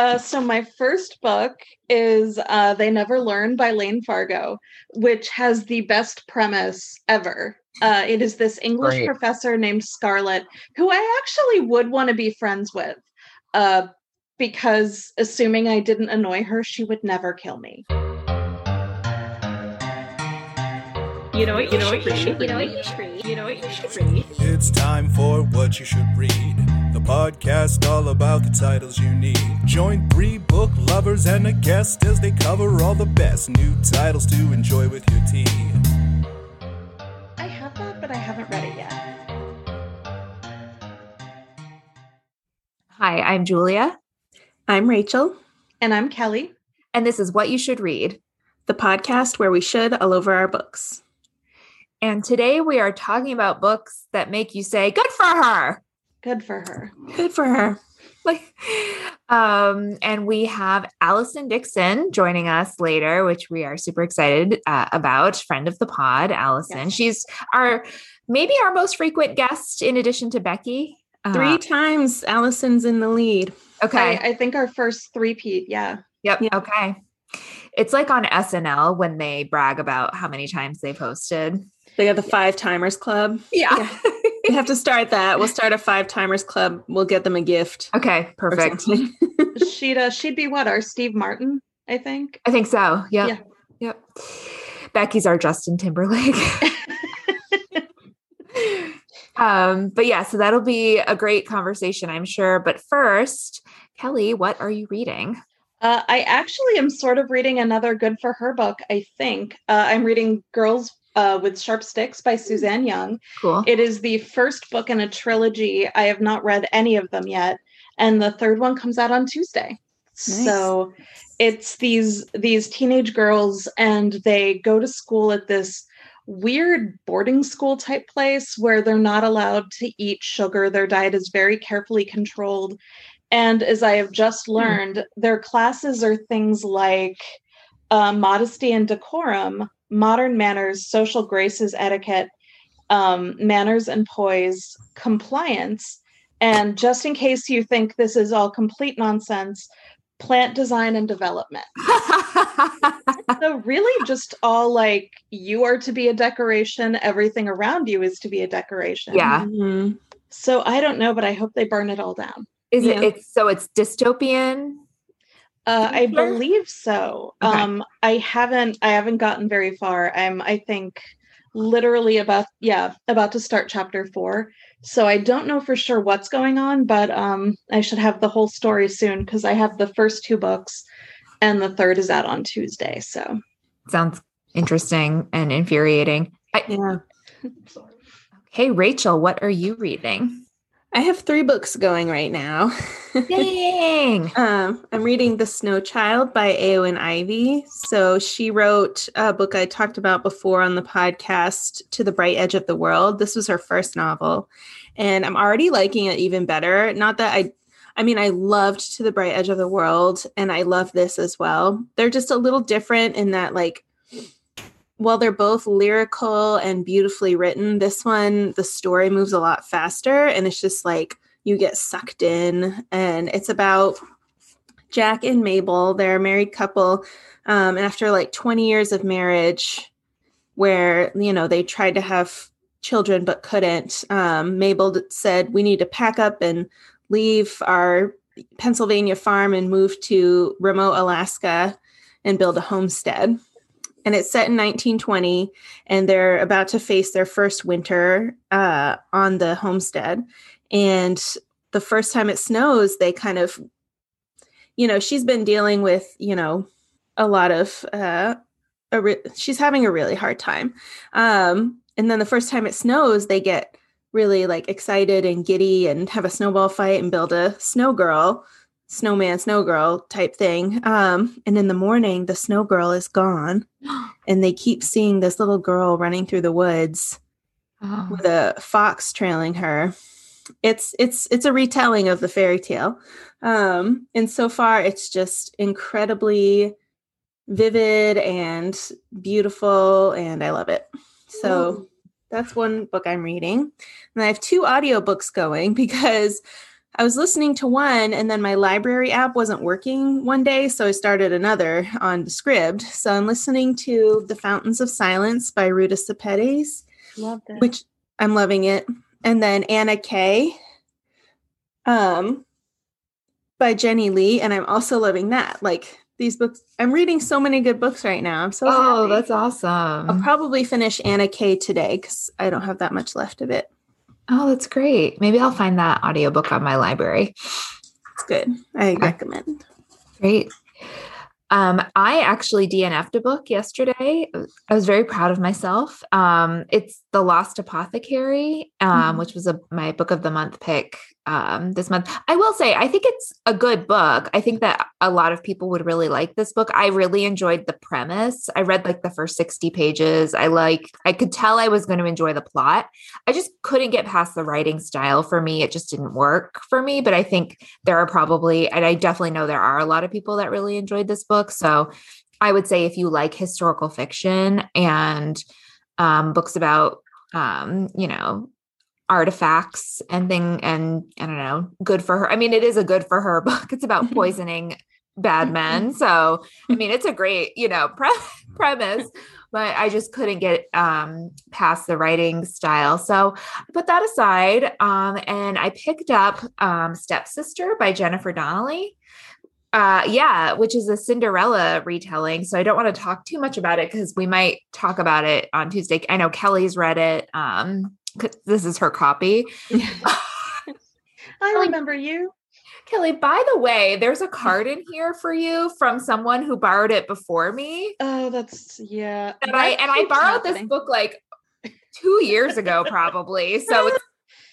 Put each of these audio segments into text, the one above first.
Uh, so my first book is uh, "They Never Learn" by Layne Fargo, which has the best premise ever. Uh, it is this English Great. professor named Scarlett, who I actually would want to be friends with, uh, because assuming I didn't annoy her, she would never kill me. You know what? You know what you should read. You know what you should read. You know what you should read. It's time for what you should read. The podcast all about the titles you need. Join three book lovers and a guest as they cover all the best new titles to enjoy with your tea. I have that, but I haven't read it yet. Hi, I'm Julia, I'm Rachel, And I'm Kelly. and this is What You Should Read. the podcast where we should all over our books. And today we are talking about books that make you say, Good for her. Good for her. Good for her. Like, um, and we have Allison Dickson joining us later, which we are super excited uh, about. Friend of the pod, Allison. Yes. She's our maybe our most frequent guest in addition to Becky. Uh, Three times Allison's in the lead. okay. I, I think our first three-peat, yeah. Yep. Yeah. Okay. It's like on SNL when they brag about how many times they've hosted. They got the Five Timers Club. Yeah. We have to start that. We'll start a Five Timers Club. We'll get them a gift. okay. Perfect. she'd uh, she'd be what our Steve Martin, I think. I think so. Yep. Yeah. Yep. Becky's our Justin Timberlake. um, but yeah, so that'll be a great conversation, I'm sure. But first, Kelly, what are you reading? Uh, I actually am sort of reading another good for her book. I think uh, I'm reading Girls uh, with Sharp Sticks by Suzanne Young. Cool. It is the first book in a trilogy. I have not read any of them yet, and the third one comes out on Tuesday. Nice. So it's these these teenage girls, and they go to school at this weird boarding school type place where they're not allowed to eat sugar. Their diet is very carefully controlled. And as I have just learned, their classes are things like uh, modesty and decorum, modern manners, social graces, etiquette, um, manners and poise, compliance. And just in case you think this is all complete nonsense, plant design and development. So, really, just all like you are to be a decoration, everything around you is to be a decoration. yeah. Mhm. So, I don't know, but I hope they burn it all down. Is Yeah. it it's so it's dystopian? Uh, I believe so. Okay. Um, I haven't. I haven't gotten very far. I'm. I think literally about yeah about to start chapter four. So I don't know for sure what's going on, but um, I should have the whole story soon because I have the first two books, and the third is out on Tuesday. So Sounds interesting and infuriating. I, Yeah. hey, Rachel, what are you reading? I have three books going right now. Dang. Um, I'm reading The Snow Child by Eowyn Ivy. So she wrote a book I talked about before on the podcast, To the Bright Edge of the World. This was her first novel, and I'm already liking it even better. Not that I, I mean, I loved To the Bright Edge of the World, and I love this as well. They're just a little different in that, like, while they're both lyrical and beautifully written, this one, the story moves a lot faster, and it's just like you get sucked in and it's about jack and mabel. They're a married couple um, and after like 20 years of marriage where you know they tried to have children but couldn't um, mabel said we need to pack up and leave our pennsylvania farm and move to remote alaska and build a homestead and it's set in 1920 and they're about to face their first winter uh, on the homestead. And the first time it snows they kind of you know she's been dealing with you know a lot of uh a re- she's having a really hard time. Um and then the first time it snows they get really like excited and giddy and have a snowball fight and build a snow girl snowman snow girl type thing um and in the morning the snow girl is gone and they keep seeing this little girl running through the woods Oh. with a fox trailing her. It's it's it's a retelling of the fairy tale. Um and so far it's just incredibly vivid and beautiful and I love it. So that's one book I'm reading. And I have two audiobooks going because I was listening to one and then my library app wasn't working one day. So I started another on Scribd. So I'm listening to The Fountains of Silence by Ruta Sepetys, Love that. which I'm loving it. And then Anna K um, by Jenny Lee. And I'm also loving that. Like these books, I'm reading so many good books right now. I'm so Oh, happy. that's awesome. I'll probably finish Anna K today because I don't have that much left of it. Oh, that's great. Maybe I'll find that audiobook on my library. It's good. I recommend. Great. Um, I actually DNF'd a book yesterday. I was very proud of myself. Um, it's The Lost Apothecary, um, Mhm. which was a, my book of the month pick um, this month. I will say, I think it's a good book. I think that a lot of people would really like this book. I really enjoyed the premise. I read like the first 60 pages. I like, I could tell I was going to enjoy the plot. I just couldn't get past the writing style for me. It just didn't work for me. But I think there are probably, and I definitely know there are a lot of people that really enjoyed this book. So I would say if you like historical fiction and um, books about, um, you know, artifacts and thing and I don't know, good for her. I mean, it is a good for her book. It's about poisoning bad men. So, I mean, it's a great, you know, pre- premise, but I just couldn't get um past the writing style. So, I put that aside um and I picked up um Stepsister by Jennifer Donnelly. Uh yeah, which is a Cinderella retelling. So I don't want to talk too much about it because we might talk about it on Tuesday. I know Kelly's read it. Um this is her copy. I remember you. Kelly, by the way, there's a card in here for you from someone who borrowed it before me. Oh, that's yeah. And I and I keeps borrowed this book like two years ago, probably. So it's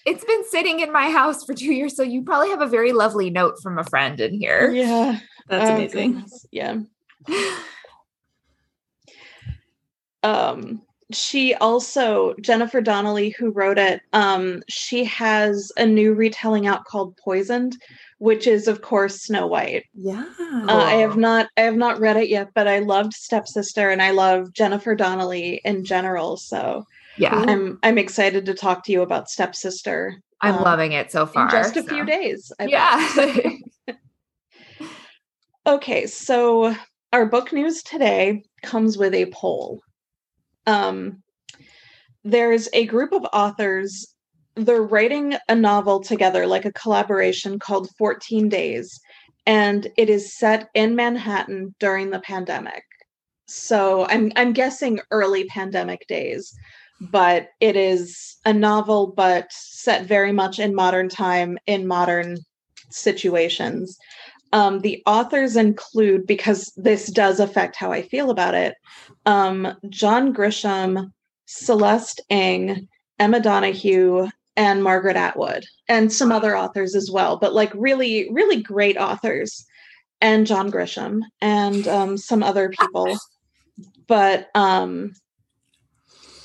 it's been sitting in my house for two years. So you probably have a very lovely note from a friend in here. Yeah, That's Oh, amazing. goodness, Yeah. Um, she also Jennifer Donnelly, who wrote it. Um, she has a new retelling out called Poisoned, which is of course Snow White. Yeah. Uh, I have not I have not read it yet, but I loved Stepsister and I love Jennifer Donnelly in general. So Yeah, I'm I'm excited to talk to you about Stepsister I'm um, loving it so far. in just a so- few days. I. Yeah. Okay, so our book news today comes with a poll. Um, there's a group of authors, they're writing a novel together, like a collaboration called 14 Days, and it is set in Manhattan during the pandemic. So I'm I'm guessing early pandemic days, but it is a novel, but set very much in modern time, in modern situations. Um, the authors include, because this does affect how I feel about it, um, John Grisham, Celeste Ng, Emma Donoghue, and Margaret Atwood, and some other authors as well, but like really, really great authors, and John Grisham, and um, some other people. But um,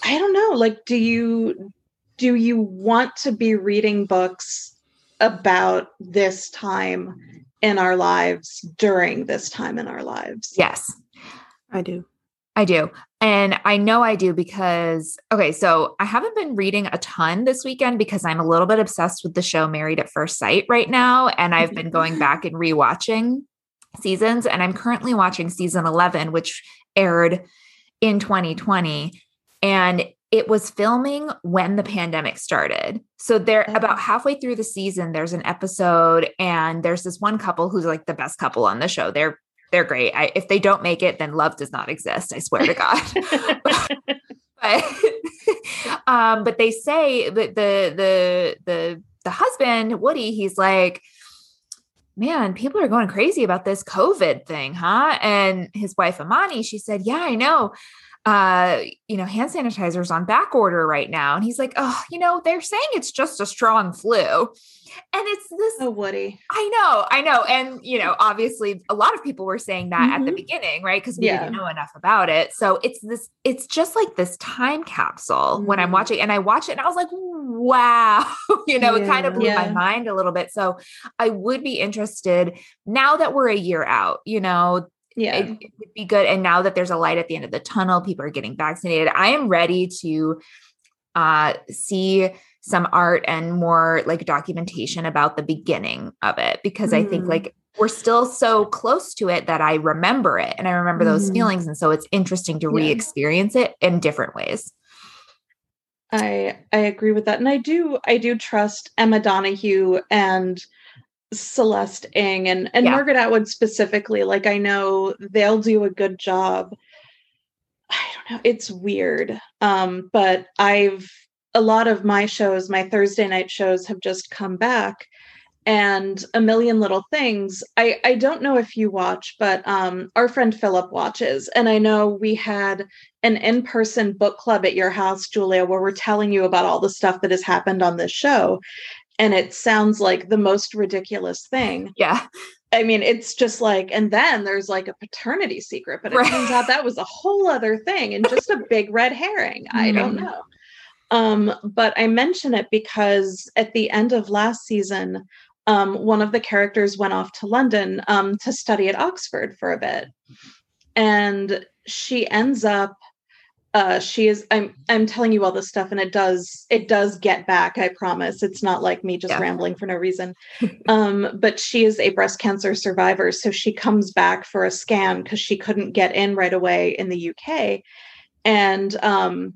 I don't know, like, do you do you want to be reading books about this time in our lives during this time in our lives? yes. I do. I do. And I know I do because, okay, so I haven't been reading a ton this weekend because I'm a little bit obsessed with the show Married at First Sight right now. And I've been going back and rewatching seasons. And I'm currently watching season 11, which aired in 2020. And it was filming when the pandemic started. So they're Oh. about halfway through the season. There's an episode, and there's this one couple who's like the best couple on the show. They're they're great. I, if they don't make it, then love does not exist. I swear to God. but um, but they say that the the the the husband Woody, he's like, man, people are going crazy about this COVID thing, huh? And his wife Amani, she said, yeah, I know. Uh, you know, hand sanitizers on back order right now. And he's like, oh, you know, they're saying it's just a strong flu. And it's this oh, Woody. I know, I know. And, you know, obviously a lot of people were saying that at the Mhm. beginning, right? Because we Yeah. didn't know enough about it. So it's this, it's just like this time capsule when I'm Mhm. watching and I watch it and I was like, wow, you know, it kind of Yeah. blew my mind a little bit. So I would be interested now that we're a year out, you know, Yeah. it, it would be good. And now that there's a light at the end of the tunnel, people are getting vaccinated. I am ready to uh, see some art and more like documentation about the beginning of it because I think Mm. like we're still so close to it that I remember it and I remember those Mhm. feelings. And so it's interesting to Yeah. re experience it in different ways. I I agree with that, and I do I do trust Emma Donoghue and Celeste Ng and and Yeah. Margaret Atwood specifically. Like I know they'll do a good job. I don't know. It's weird, um, but I've a lot of my shows, my Thursday night shows, have just come back, and a million little things. I I don't know if you watch, but um, our friend Philip watches, and I know we had an in-person book club at your house, Julia, where we're telling you about all the stuff that has happened on this show. And it sounds like the most ridiculous thing. Yeah. I mean, it's just like, and then there's like a paternity secret, but it Right. turns out that was a whole other thing and just a big red herring. I don't Mhm. know. Um, but I mention it because at the end of last season, um, one of the characters went off to London um, to study at Oxford for a bit. And she ends up uh she is i'm i'm telling you all this stuff and it does it does get back i promise. It's not like me just Yeah. rambling for no reason. Um but she is a breast cancer survivor so she comes back for a scan because she couldn't get in right away in the uk and um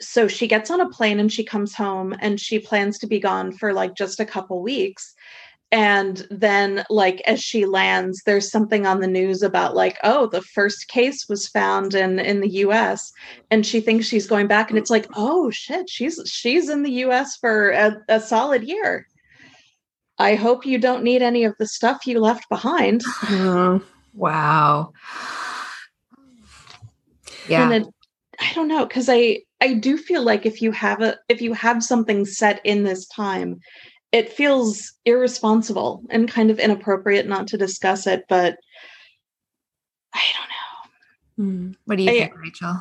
so she gets on a plane and she comes home and she plans to be gone for like just a couple weeks and then like as she lands there's something on the news about like oh the first case was found in in the US and she thinks she's going back and it's like oh shit she's she's in the US for a, a solid year I hope you don't need any of the stuff you left behind Wow. Yeah. and it, I don't know cuz I I do feel like if you have a if you have something set in this time it feels irresponsible and kind of inappropriate not to discuss it but I don't know Hmm. what do you I- think, Rachel?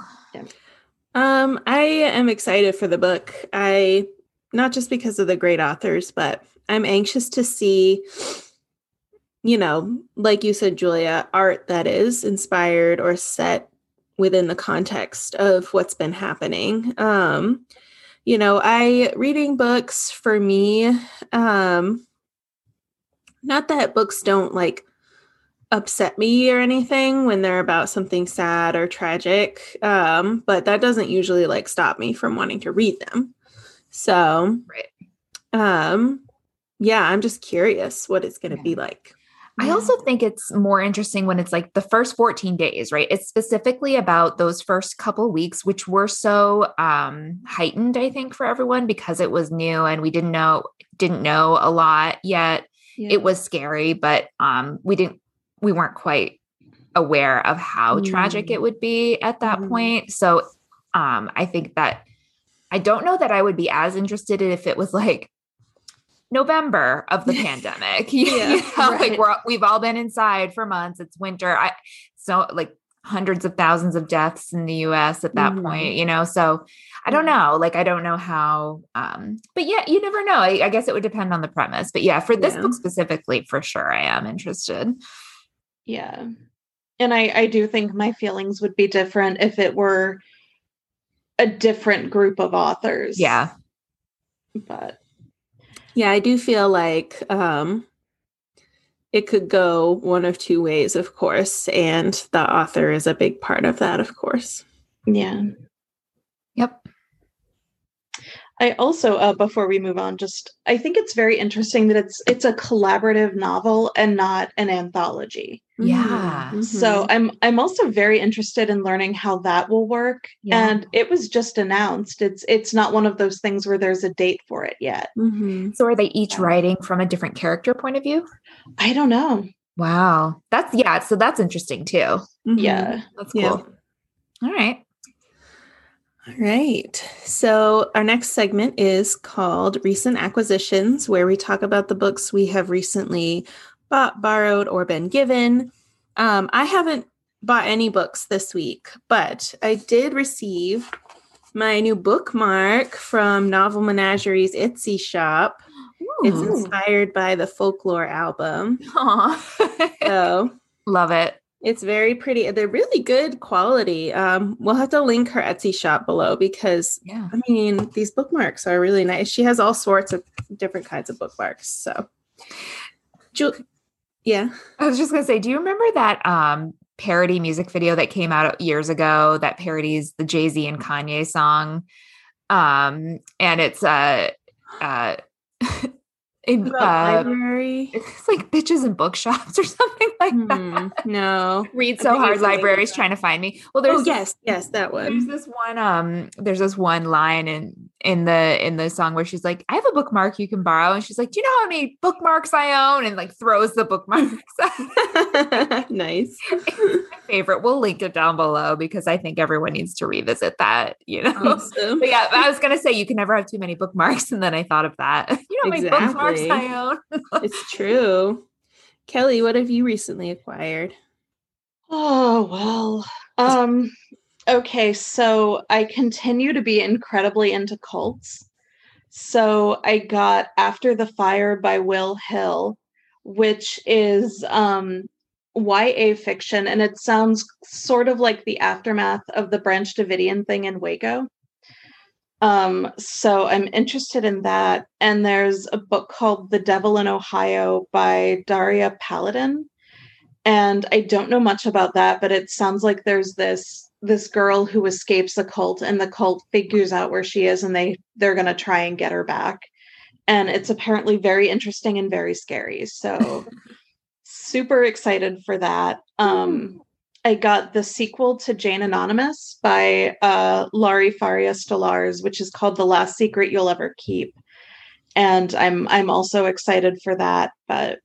Um, I am excited for the book. I not just because of the great authors, but I'm anxious to see, you know, like you said, Julia, art that is inspired or set within the context of what's been happening. Um, you know, I reading books for me, um, not that books don't like upset me or anything when they're about something sad or tragic um but that doesn't usually like stop me from wanting to read them so Right. um yeah i'm just curious what it's going to Yeah. be like I also think it's more interesting when it's like the first 14 days, right? It's specifically about those first couple weeks, which were so um, heightened, I think, for everyone because it was new and we didn't know didn't know a lot yet. It was scary, but um, we didn't we weren't quite aware of how tragic Mm. it would be at that Mhm. point. So um, I think that I don't know that I would be as interested if it was like November of the pandemic. You, Yeah, you know, right. like we're we've all been inside for months. It's winter. I so like hundreds of thousands of deaths in the US at that Mhm. point, you know. So I don't know. Like I don't know how um but yeah, you never know. I, I guess it would depend on the premise. But yeah, for this Yeah. book specifically, for sure I am interested. Yeah. And I, I do think my feelings would be different if it were a different group of authors. Yeah. But yeah i do feel like um it could go one of two ways of course and the author is a big part of that of course yeah. Yep. I also, uh, before we move on, just I think it's very interesting that it's it's a collaborative novel and not an anthology. Yeah. Mhm. So I'm I'm also very interested in learning how that will work. Yeah. And it was just announced. It's it's not one of those things where there's a date for it yet. Mhm. So are they each Yeah. writing from a different character point of view? I don't know. Wow. That's yeah, so that's interesting too. Mhm. Yeah. That's cool. Yeah. All right. All right. So, our next segment is called Recent Acquisitions, where we talk about the books we have recently bought, borrowed, or been given. Um, I haven't bought any books this week, but I did receive my new bookmark from Novel Menagerie's Etsy shop. It's inspired by the folklore album. Aw. So, Love it. It's very pretty. They're really good quality. Um, we'll have to link her Etsy shop below because Yeah. I mean these bookmarks are really nice. She has all sorts of different kinds of bookmarks. So, Ju- yeah, I was just gonna say, do you remember that um parody music video that came out years ago that parodies the Jay-Z and Kanye song? Um, and it's uh uh in uh library. it's like bitches in bookshops or something like that. Hmm, no. Read so hard libraries trying to find me. Well, there's Oh this- yes, yes, that one. there's this one um there's this one line in in the in the song where she's like i have a bookmark you can borrow and she's like do you know how many bookmarks i own and like throws the bookmarks nice. my favorite we'll link it down below because i think everyone needs to revisit that you know Awesome. but yeah i was gonna say you can never have too many bookmarks and then i thought of that you know how many bookmarks i own It's true. Kelly, what have you recently acquired? Oh, well. Um okay, so I continue to be incredibly into cults. So I got After the Fire by Will Hill, which is um YA fiction and it sounds sort of like the aftermath of the Branch Davidian thing in Waco. Um so I'm interested in that and there's a book called The Devil in Ohio by Daria Polatin and I don't know much about that, but it sounds like there's this this girl who escapes the cult, and the cult figures out where she is, and they they're gonna try and get her back. And it's apparently very interesting and very scary. So super excited for that. Um, I got the sequel to Jane Anonymous by uh, Laurie Faria Stolarz, which is called The Last Secret You'll Ever Keep. And I'm I'm also excited for that, but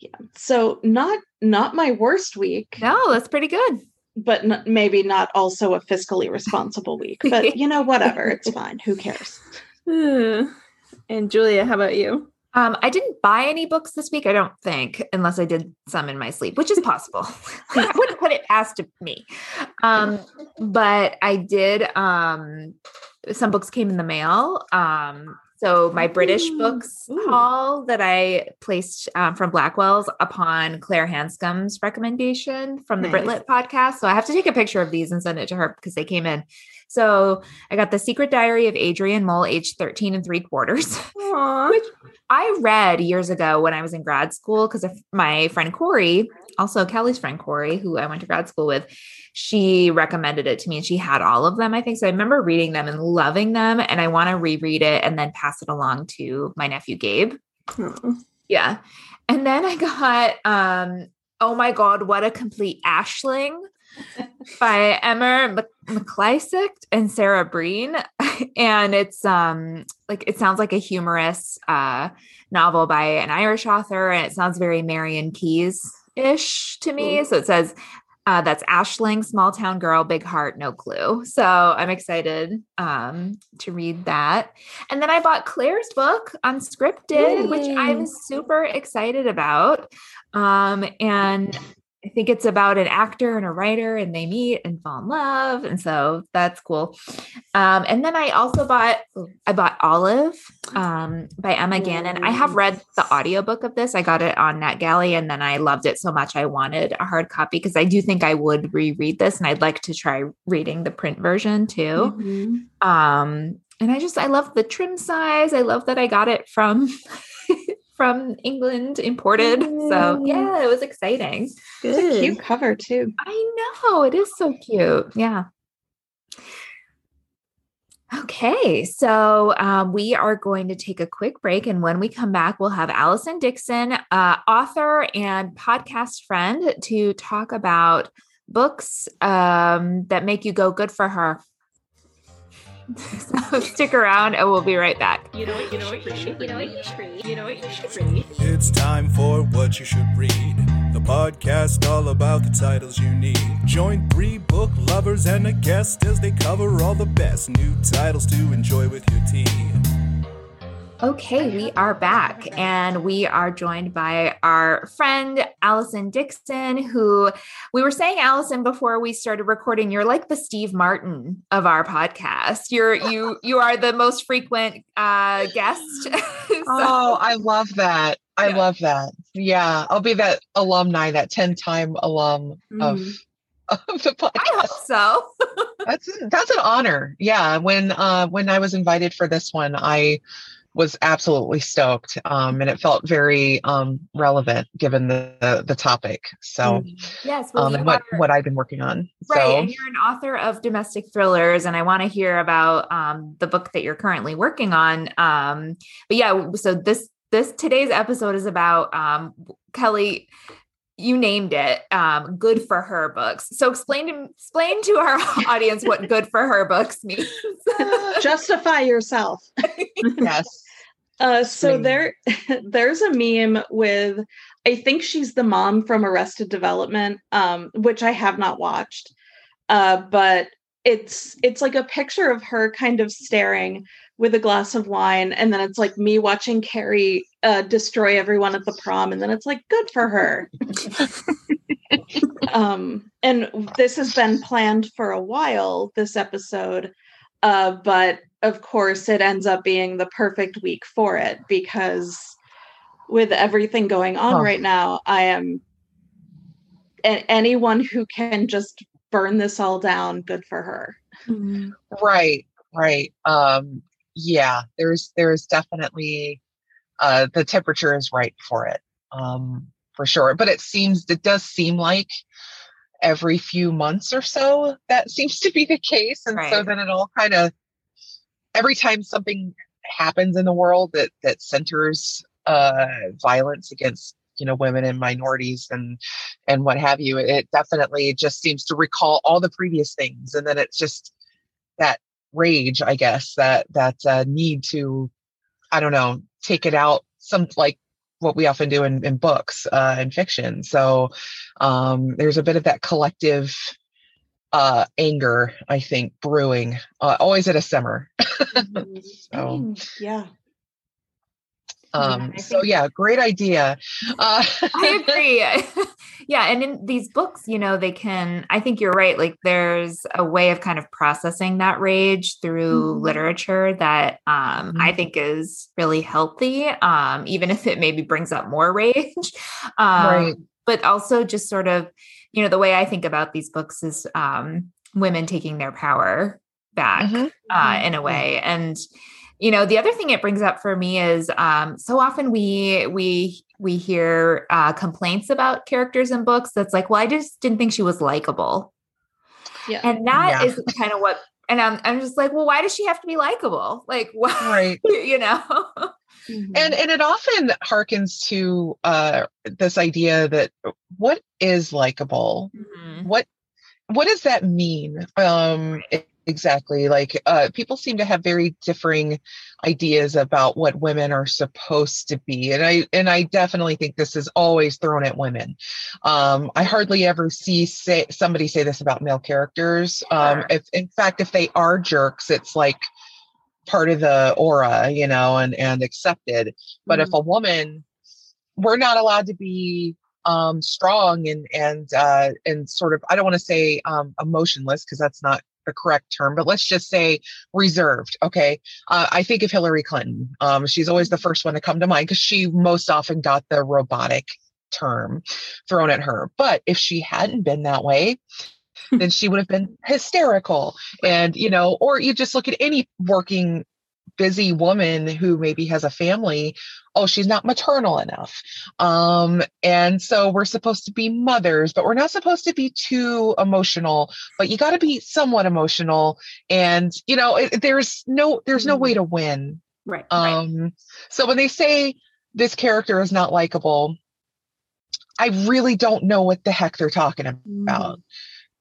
yeah. So not not my worst week, no that's pretty good but n- maybe not also a fiscally responsible week. But you know, whatever, it's fine. Who cares? And Julia, how about you? Um, I didn't buy any books this week, I don't think, unless I did some in my sleep, which is possible. I wouldn't put it past me. Um, but I did um some books came in the mail. Um, so my British Ooh, books ooh. haul that I placed um, from Blackwell's upon Claire Handscombe's recommendation from the Nice. Britlit podcast. So I have to take a picture of these and send it to her because they came in. So I got the Secret Diary of Adrian Mole, age 13 and three quarters. Which I read years ago when I was in grad school because my friend Corey, also Kelly's friend Corey, who I went to grad school with, she recommended it to me and she had all of them, I think. So I remember reading them and loving them. And I want to reread it and then pass it along to my nephew Gabe. Yeah. And then I got um oh my god, what a complete Aisling by Emma Mc- McLysaght and Sarah Breen. and it's um like it sounds like a humorous uh novel by an Irish author and it sounds very Marian Keyes ish to me. Ooh. So it says uh, that's Aisling, small town girl, big heart, no clue. So I'm excited um, to read that. And then I bought Claire's book, Unscripted, which I'm super excited about. Um, and I think it's about an actor and a writer, and they meet and fall in love, and so that's cool. Um, and then I also bought I bought Olive um, by Emma Gannon. I have read the audiobook of this. I got it on NetGalley, and then I loved it so much I wanted a hard copy because I do think I would reread this, and I'd like to try reading the print version too. Mhm. Um, and I just I love the trim size. I love that I got it from from England imported. So yeah, it was exciting. It's a Good. cute cover too. I know it is so cute. Yeah. Okay, so um, we are going to take a quick break. And when we come back, we'll have Allison Dickson, uh, author and podcast friend, to talk about books um, that make you go good for her. So stick around and we'll be right back. You know what? You know what? You should. You know what? You should read. You know what? You should read. It's time for What You Should Read, the podcast all about the titles you need. Join three book lovers and a guest as they cover all the best new titles to enjoy with your tea. Okay, we are back and we are joined by our friend Allison Dickson, who we were saying, Allison, before we started recording, you're like the Steve Martin of our podcast. You're you you are the most frequent uh guest. So- Oh, I love that. I Yeah. love that. Yeah, I'll be that alumni, that 10 time alum of, Mm. of the I hope podcast. so. That's that's an honor. Yeah. When uh when I was invited for this one, I was absolutely stoked. Um and it felt very um relevant given the the, the topic. So yes. Well, um and what are- what I've been working on. Right, So and you're an author of domestic thrillers, and I want to hear about um, the book that you're currently working on. Um, but yeah, so this this today's episode is about um, Kelly. You named it um, "Good for Her" books. So explain to explain to our audience what "Good for Her" books means. Justify yourself. yes. Uh, so there, there's a meme with, I think she's the mom from Arrested Development, um, which I have not watched, uh, but it's it's like a picture of her kind of staring with a glass of wine, and then it's like me watching Carrie uh, destroy everyone at the prom, and then it's like good for her. um, and this has been planned for a while. This episode, uh, but of course, it ends up being the perfect week for it because with everything going on Oh. right now, I am and anyone who can just burn this all down, good for her. Mm. Right, right. Um, yeah, there's there's definitely uh the temperature is right for it. Um, for sure. But it seems it does seem like every few months or so that seems to be the case. And so then it all kind of every time something happens in the world that that centers uh violence against you know women and minorities and and what have you it definitely just seems to recall all the previous things. And then it's just that rage i guess that that uh, need to i don't know take it out some like what we often do in, in books uh and fiction. So um there's a bit of that collective uh anger i think brewing uh, always at a simmer I so yeah. um I so yeah great idea uh I agree. yeah. And in these books, you know, they can, I think you're right. Like there's a way of kind of processing that rage through Mhm. literature that um, I think is really healthy, um, even if it maybe brings up more rage. Um, Right. But also just sort of, you know, the way I think about these books is um, women taking their power back Mhm. uh, in a way. And you know, the other thing it brings up for me is um, so often we we we hear uh, complaints about characters in books. That's like, well, I just didn't think she was likable, Yeah. and that Yeah. is kind of what. And I'm I'm just like, well, why does she have to be likable? Like, what? right You know? And and it often harkens to uh this idea that what is likable? Mhm. what what does that mean? Um exactly like uh people seem to have very differing ideas about what women are supposed to be and i and i definitely think this is always thrown at women. Um i hardly ever see say somebody say this about male characters. Um if in fact if they are jerks it's like part of the aura you know and and accepted. But if a woman we're not allowed to be um strong and and uh and sort of i don't want to say um emotionless because that's not the correct term but let's just say reserved okay? Uh, i think of hillary clinton. Um she's always the first one to come to mind because she most often got the robotic term thrown at her. But if she hadn't been that way then she would have been hysterical. And you know or you just look at any working busy woman who maybe has a family oh she's not maternal enough. Um and so we're supposed to be mothers but we're not supposed to be too emotional but you got to be somewhat emotional. And you know it, there's no there's no way to win. Right. um so when they say this character is not likable i really don't know what the heck they're talking about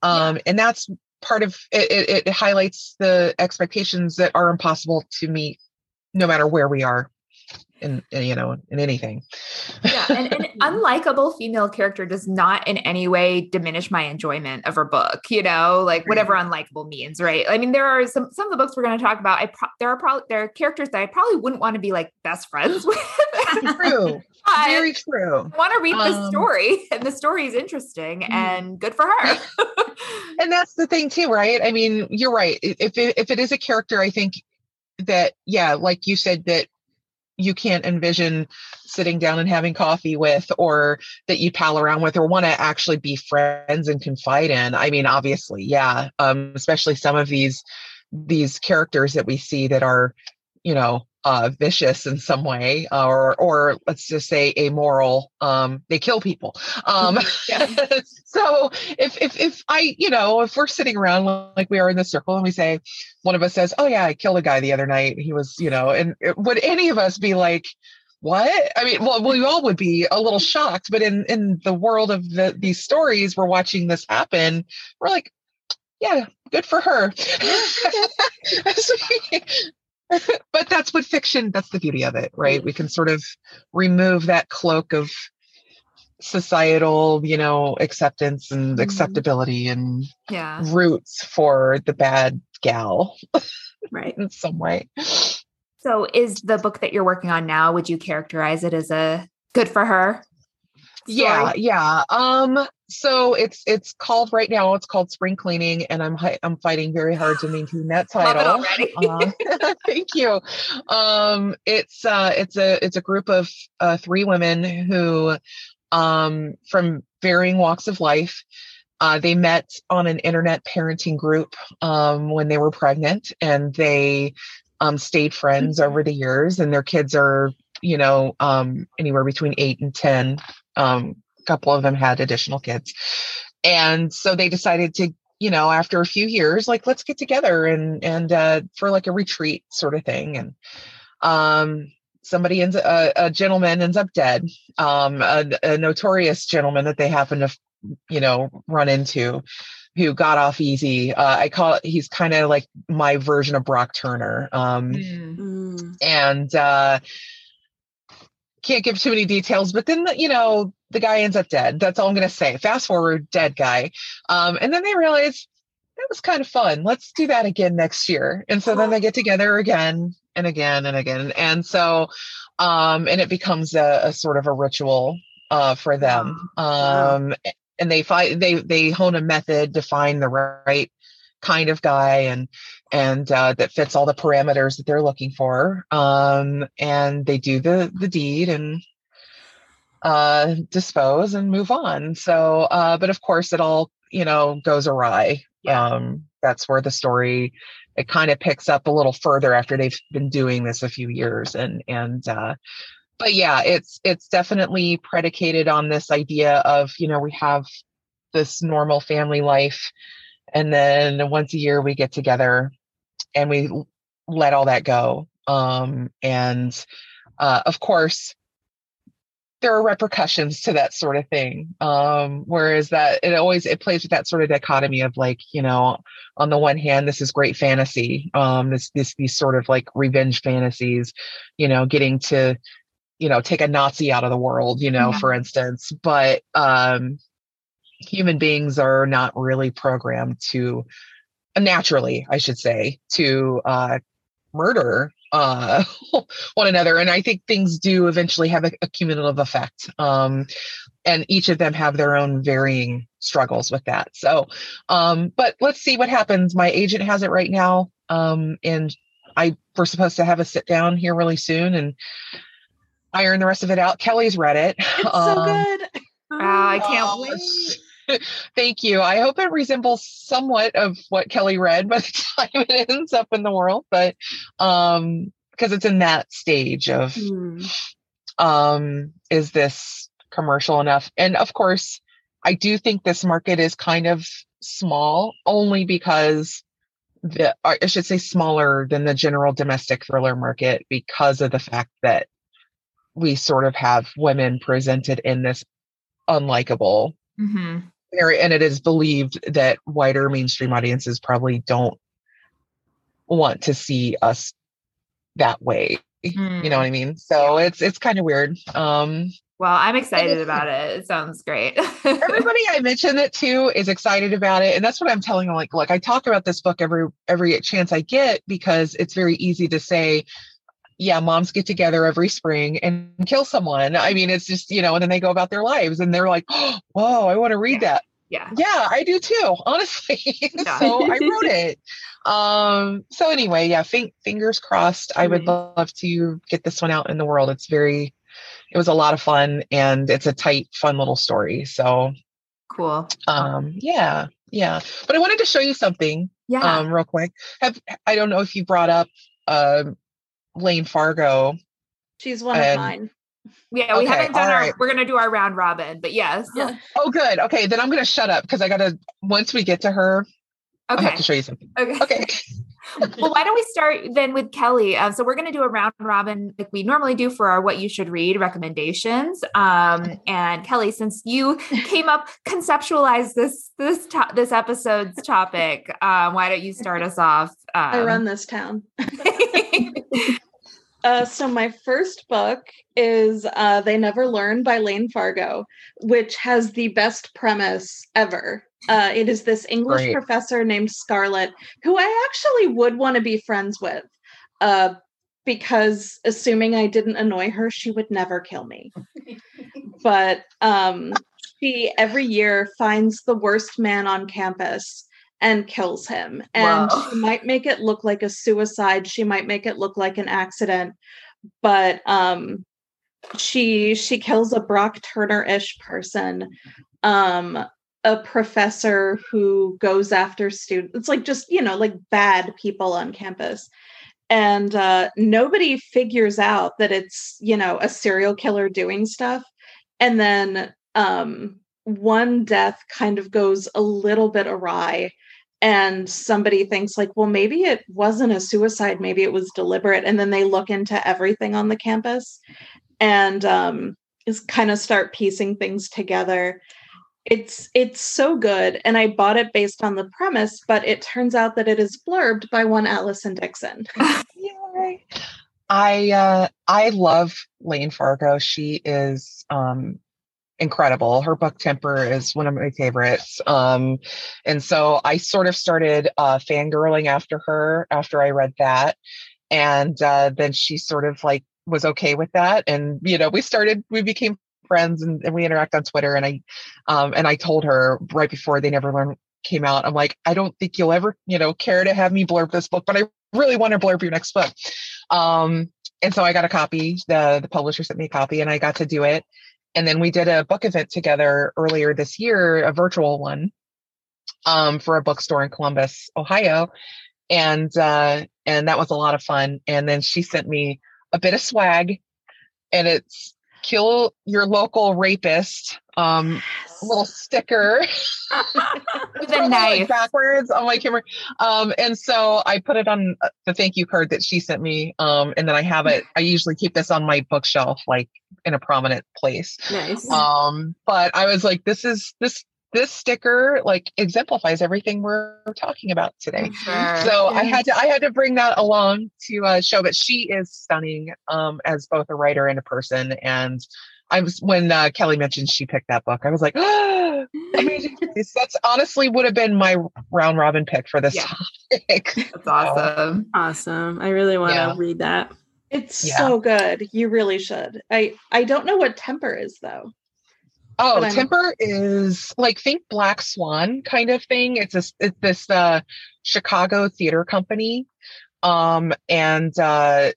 um and that's part of it, it it highlights the expectations that are impossible to meet no matter where we are in, you know in anything. Yeah and an unlikable female character does not in any way diminish my enjoyment of her book you know like whatever unlikable means right? I mean there are some some of the books we're going to talk about i pro- there are probably there are characters that i probably wouldn't want to be like best friends with. True. Very true. I want to read the Um, story and the story is interesting and good for her. And that's the thing too right? I mean you're right. If it, if it is a character i think that yeah like you said that you can't envision sitting down and having coffee with or that you pal around with or want to actually be friends and confide in. I mean obviously yeah um, especially some of these these characters that we see that are you know uh, vicious in some way, or or let's just say amoral. Um, they kill people. Um, so if if if I you know if we're sitting around like we are in the circle and we say one of us says, "Oh yeah, I killed a guy the other night. He was you know," and it, would any of us be like? What I mean, well, we all would be a little shocked, but in in the world of the, these stories, we're watching this happen. We're like, yeah, good for her. but that's what fiction that's the beauty of it right we can sort of remove that cloak of societal you know acceptance and mm-hmm. acceptability and yeah roots for the bad gal right in some way so is the book that you're working on now would you characterize it as a good for her story? yeah yeah um so it's it's called right now it's called spring cleaning and i'm i'm fighting very hard to maintain that title. uh, thank you. Um it's uh it's a it's a group of uh three women who um from varying walks of life uh, they met on an internet parenting group um, when they were pregnant and they um, stayed friends mm-hmm. over the years and their kids are you know um, anywhere between eight and ten um, couple of them had additional kids. And so they decided to, you know, after a few years, like, let's get together and, and, uh, for like a retreat sort of thing. And, um, somebody ends a, a gentleman ends up dead um a, a, notorious gentleman that they happen to you know run into who got off easy uh, i call it he's kind of like my version of brock turner um mm. and uh can't give too many details but then you know the guy ends up dead. That's all I'm going to say. Fast forward, dead guy. Um, and then they realize that was kind of fun. Let's do that again next year. And so then they get together again and again and again. And so, um, and it becomes a, a sort of a ritual uh, for them. Um, and they find they they hone a method to find the right kind of guy and and uh, that fits all the parameters that they're looking for. Um, and they do the the deed and uh, dispose and move on. So, uh, but of course, it all you know goes awry. Yeah. Um, that's where the story it kind of picks up a little further after they've been doing this a few years, and and uh, but yeah, it's it's definitely predicated on this idea of you know we have this normal family life, and then once a year we get together and we let all that go. Um, and uh, of course, there are repercussions to that sort of thing um whereas that it always it plays with that sort of dichotomy of like you know on the one hand this is great fantasy um this this these sort of like revenge fantasies you know getting to you know take a nazi out of the world you know yeah. for instance but um human beings are not really programmed to naturally i should say to uh murder uh, one another. And I think things do eventually have a, a cumulative effect. Um, and each of them have their own varying struggles with that. So, um, but let's see what happens. My agent has it right now. Um, and I we're supposed to have a sit down here really soon and iron the rest of it out. Kelly's read it. It's um, so good. Uh, I can't oh, wait. Thank you. I hope it resembles somewhat of what Kelly read by the time it ends up in the world, but um because it's in that stage of mm. um is this commercial enough? And of course, I do think this market is kind of small only because the I should say smaller than the general domestic thriller market because of the fact that we sort of have women presented in this unlikable mm-hmm and it is believed that wider mainstream audiences probably don't want to see us that way. Mm. you know what i mean? So it's it's kind of weird. Um well i'm excited about it. It sounds great. Everybody i mentioned it to is excited about it and that's what i'm telling them like look i talk about this book every every chance i get because it's very easy to say yeah, moms get together every spring and kill someone. I mean, it's just, you know, and then they go about their lives and they're like, oh, whoa, I want to read that. Yeah. Yeah, I do too, honestly. Yeah. so I wrote it. Um, so anyway, yeah, fin- fingers crossed. I would love to get this one out in the world. It's very it was a lot of fun and it's a tight, fun little story. So Cool. um yeah, yeah. But I wanted to show you something Yeah. um real quick. Have I don't know if you brought up um Layne Fargo. She's one and- of mine. yeah. We okay, haven't done our, right. we're going to do our round robin, but yes. Yeah. Oh good. Okay, then I'm gonna shut up because I gotta once we get to her, I have Okay. to show you something. Okay. Okay. well, why don't we start then with Kelly? Um, so we're going to do a round robin like we normally do for our what you should read recommendations. Um, and Kelly, since you came up conceptualized this this to- this episode's topic, um, why don't you start us off? Um, I run this town. Uh, so my first book is uh, "They Never Learn" by Layne Fargo, which has the best premise ever. Uh, it is this English Great. professor named Scarlett, who I actually would want to be friends with, uh, because assuming I didn't annoy her, she would never kill me. but um, she every year finds the worst man on campus and kills him. And Wow. she might make it look like a suicide. She might make it look like an accident, but um, she she kills a Brock Turner-ish person, um, a professor who goes after students. It's like just you know like bad people on campus. And uh, nobody figures out that it's you know a serial killer doing stuff, and then um, one death kind of goes a little bit awry and somebody thinks like well maybe it wasn't a suicide maybe it was deliberate and then they look into everything on the campus and um is kind of start piecing things together it's it's so good and i bought it based on the premise but it turns out that it is blurbed by one allison dickson Yay. I uh I love Layne Fargo. She is um incredible. Her book Temper is one of my favorites. Um and so I sort of started uh fangirling after her after I read that. And uh then she sort of like was okay with that. And you know, we started we became friends and, and we interact on Twitter and I um and I told her right before they never learn came out, I'm like, I don't think you'll ever, you know, care to have me blurb this book, but I really want to blurb your next book. Um, and so I got a copy. The the publisher sent me a copy, and I got to do it. And then we did a book event together earlier this year, a virtual one, um, for a bookstore in Columbus, Ohio, and uh, and that was a lot of fun. And then she sent me a bit of swag, and it's kill your local rapist um little sticker with a knife. backwards on my camera. Um, and so I put it on uh, the thank you card that she sent me. Um, and then I have it. I usually keep this on my bookshelf, like in a prominent place. Nice. Um, but I was like, this is this this sticker like exemplifies everything we're talking about today. Sure. So I had to I had to bring that along to uh, show that she is stunning um, as both a writer and a person. And I was when uh, Kelly mentioned she picked that book, I was like, oh, amazing! That's honestly would have been my round robin pick for this Yeah. topic. That's awesome. awesome. I really want to Yeah. read that. It's Yeah. so good you really should i i don't know what temper is though Oh, Temper is like think Black Swan kind of thing. It's this it's this uh, Chicago theater company, um, and uh,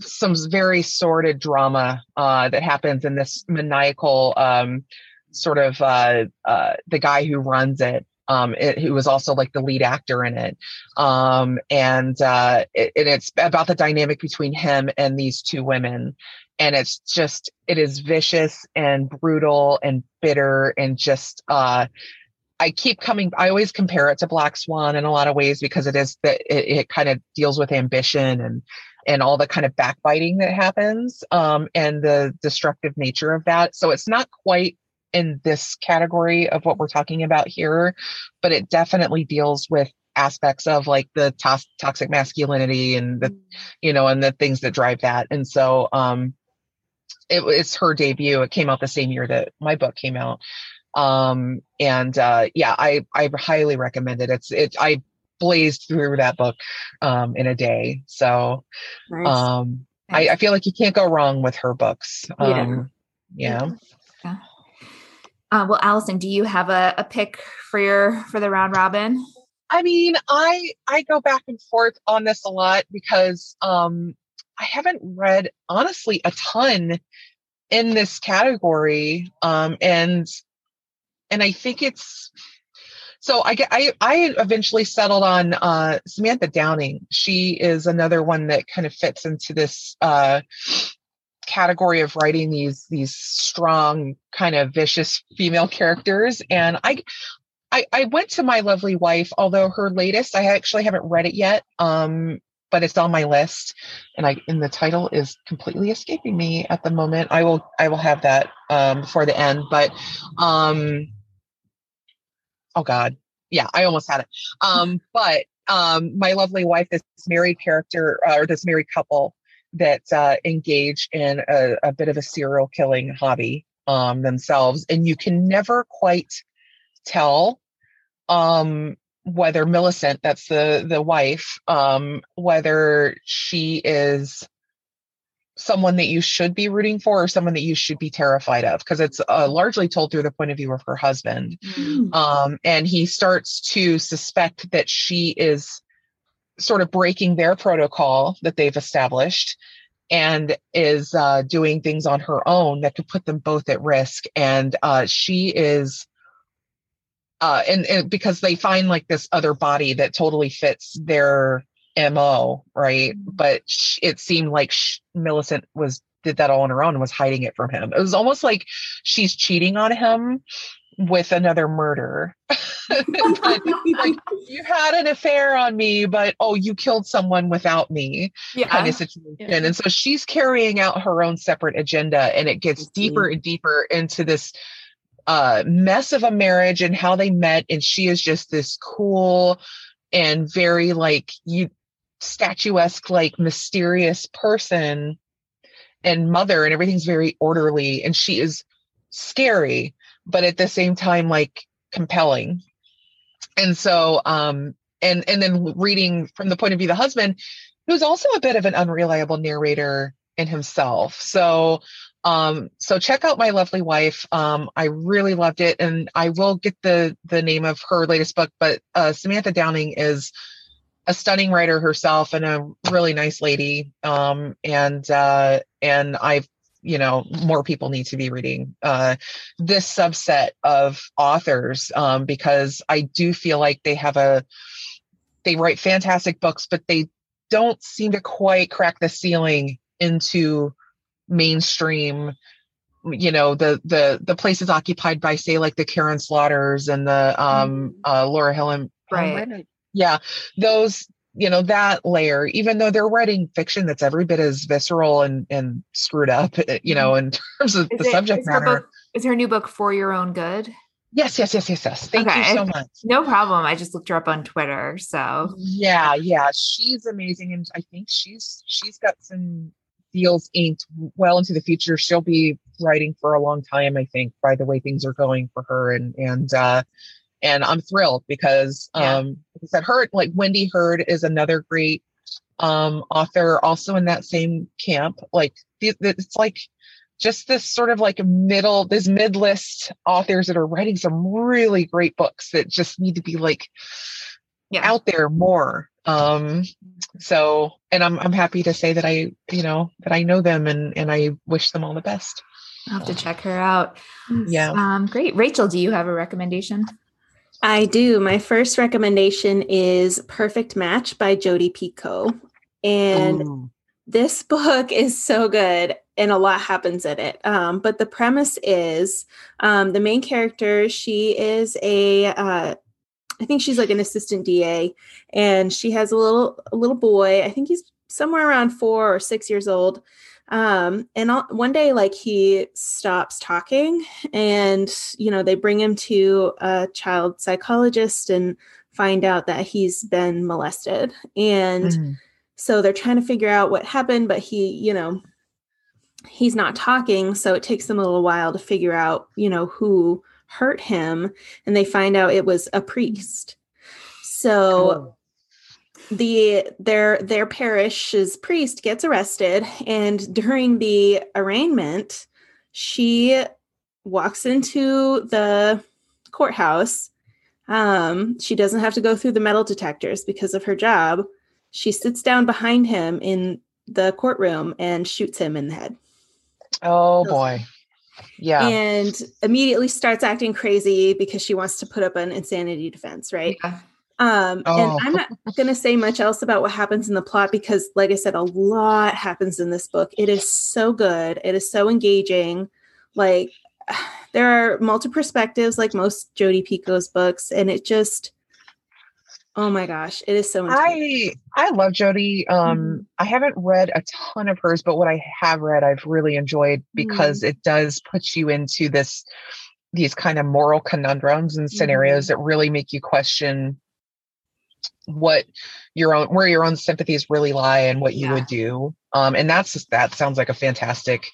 some very sordid drama uh, that happens in this maniacal um, sort of uh, uh, the guy who runs it. Um, it, who was also like the lead actor in it, um, and uh, it, and it's about the dynamic between him and these two women, and it's just it is vicious and brutal and bitter and just uh I keep coming I always compare it to Black Swan in a lot of ways because it is that it, it kind of deals with ambition and and all the kind of backbiting that happens um and the destructive nature of that. So it's not quite in this category of what we're talking about here but it definitely deals with aspects of like the tos- toxic masculinity and the you know and the things that drive that and so um it, it's her debut. It came out the same year that my book came out. Um, and uh, yeah, I I highly recommend it. It's it I blazed through that book um, in a day. So Nice. um, I, I feel like you can't go wrong with her books. Yeah. Um, yeah. Uh, well, Allison, do you have a, a pick for your for the round robin? I mean, I I go back and forth on this a lot because um I haven't read honestly a ton in this category um and and I think it's so I get I I eventually settled on uh Samantha Downing. She is another one that kind of fits into this uh category of writing these these strong kind of vicious female characters and I I, I went to my lovely wife, although her latest I actually haven't read it yet. Um, but it's on my list, and I and the title is completely escaping me at the moment. I will I will have that um, before the end, but um, oh god, yeah, I almost had it. Um, but um, my lovely wife, this married character uh, or this married couple that uh, engage in a, a bit of a serial killing hobby um, themselves, and you can never quite tell um whether Millicent, that's the the wife, um, whether she is someone that you should be rooting for or someone that you should be terrified of because it's uh, largely told through the point of view of her husband Mm. um, and he starts to suspect that she is sort of breaking their protocol that they've established and is uh, doing things on her own that could put them both at risk. And uh, she is uh, and, and because they find like this other body that totally fits their mo right? But sh- it seemed like sh- millicent was did that all on her own and was hiding it from him. It was almost like she's cheating on him with another murder but, like you had an affair on me but oh you killed someone without me Yeah. kind of situation. Yeah. And so she's carrying out her own separate agenda and it gets deeper and deeper into this uh, mess of a marriage and how they met. And she is just this cool and very like you statuesque, like mysterious person and mother, and everything's very orderly. And she is scary, but at the same time, like compelling. And so, um, and and then reading from the point of view of the husband, who's also a bit of an unreliable narrator in himself. So um so check out my lovely wife. Um i really loved it. And i will get the the name of her latest book but uh samantha downing is a stunning writer herself and a really nice lady. Um and uh and i've you know more people need to be reading uh this subset of authors um because i do feel like they have a they write fantastic books but they don't seem to quite crack the ceiling into mainstream you know the the the places occupied by say like the karin slaughters and the um uh laura hillen Right. yeah those you know that layer even though they're writing fiction that's every bit as visceral and and screwed up eh, you know in terms of Is the it- subject is matter book- is her new book for your own good? yes yes yes yes yes thank Okay. you so much No problem. I just looked her up on Twitter. So yeah yeah she's amazing and i think she's she's got some deals inked well into the future she'll be writing for a long time i think by the way things are going for her and and uh and i'm thrilled because Yeah. um like i said her like wendy heard is another great um author also in that same camp like the- the- it's like just this sort of like middle this mid list authors that are writing some really great books that just need to be like yeah. out there more um so and i'm i'm happy to say that i you know that i know them and and i wish them all the best I'll have to check her out. yeah Um, great. Rachel, do you have a recommendation? I do. My first recommendation is Perfect Match by Jodi Picoult. And Ooh. this book is so good and a lot happens in it. Um, but the premise is um, the main character, she is a, uh, I think she's like an assistant DA, and she has a little a little boy. I think he's somewhere around four or six years old. Um, and all, one day, like he stops talking, and you know they bring him to a child psychologist and find out that he's been molested. And Mhm. so they're trying to figure out what happened, but he, you know, he's not talking. So it takes them a little while to figure out, you know, who hurt him. And they find out it was a priest. So the their their parish's priest gets arrested and during the arraignment she walks into the courthouse. Um, she doesn't have to go through the metal detectors because of her job. She sits down behind him in the courtroom and shoots him in the head. Oh boy. Yeah. And immediately starts acting crazy because she wants to put up an insanity defense, right? Yeah. Um, Oh. and I'm not going to say much else about what happens in the plot because, like I said, a lot happens in this book. It is so good. It is so engaging. Like, there are multiple perspectives, like most Jodi Picoult's books, and it just, oh my gosh, it is so. intense. I I love Jodi. Um, I haven't read a ton of hers, but what I have read, I've really enjoyed because it does put you into this these kind of moral conundrums and scenarios that really make you question what your own where your own sympathies really lie and what you Yeah. would do. Um, and that's that sounds like a fantastic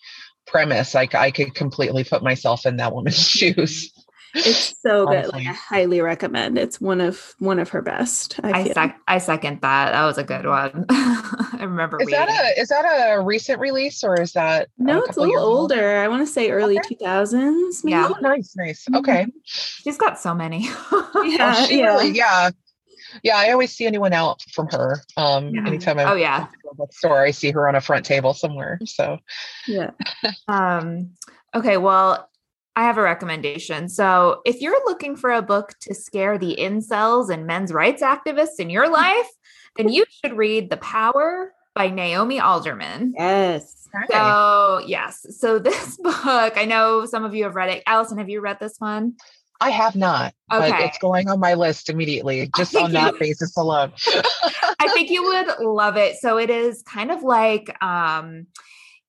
premise. Like I could completely put myself in that woman's shoes. It's so good. Honestly. Like I highly recommend. It's one of one of her best. I, I sec- I second that. That was a good one. I remember Is that a is that a recent release or is that no, it's a little years old? older. I want to say early Okay. two thousands. Yeah. Oh, nice, nice. Mhm. Okay. She's got so many. Yeah, Oh, she yeah. really, yeah. Yeah, I always see anyone out from her. Um, Yeah. anytime I oh yeah. go to bookstore, I see her on a front table somewhere. So yeah. Um, okay, well, I have a recommendation. So, if you're looking for a book to scare the incels and men's rights activists in your life, then you should read The Power by Naomi Alderman. Yes. So, yes. So, this book, I know some of you have read it. Allison, have you read this one? I have not, but it's going on my list immediately, just on that basis alone. I think you would love it. So it is kind of like um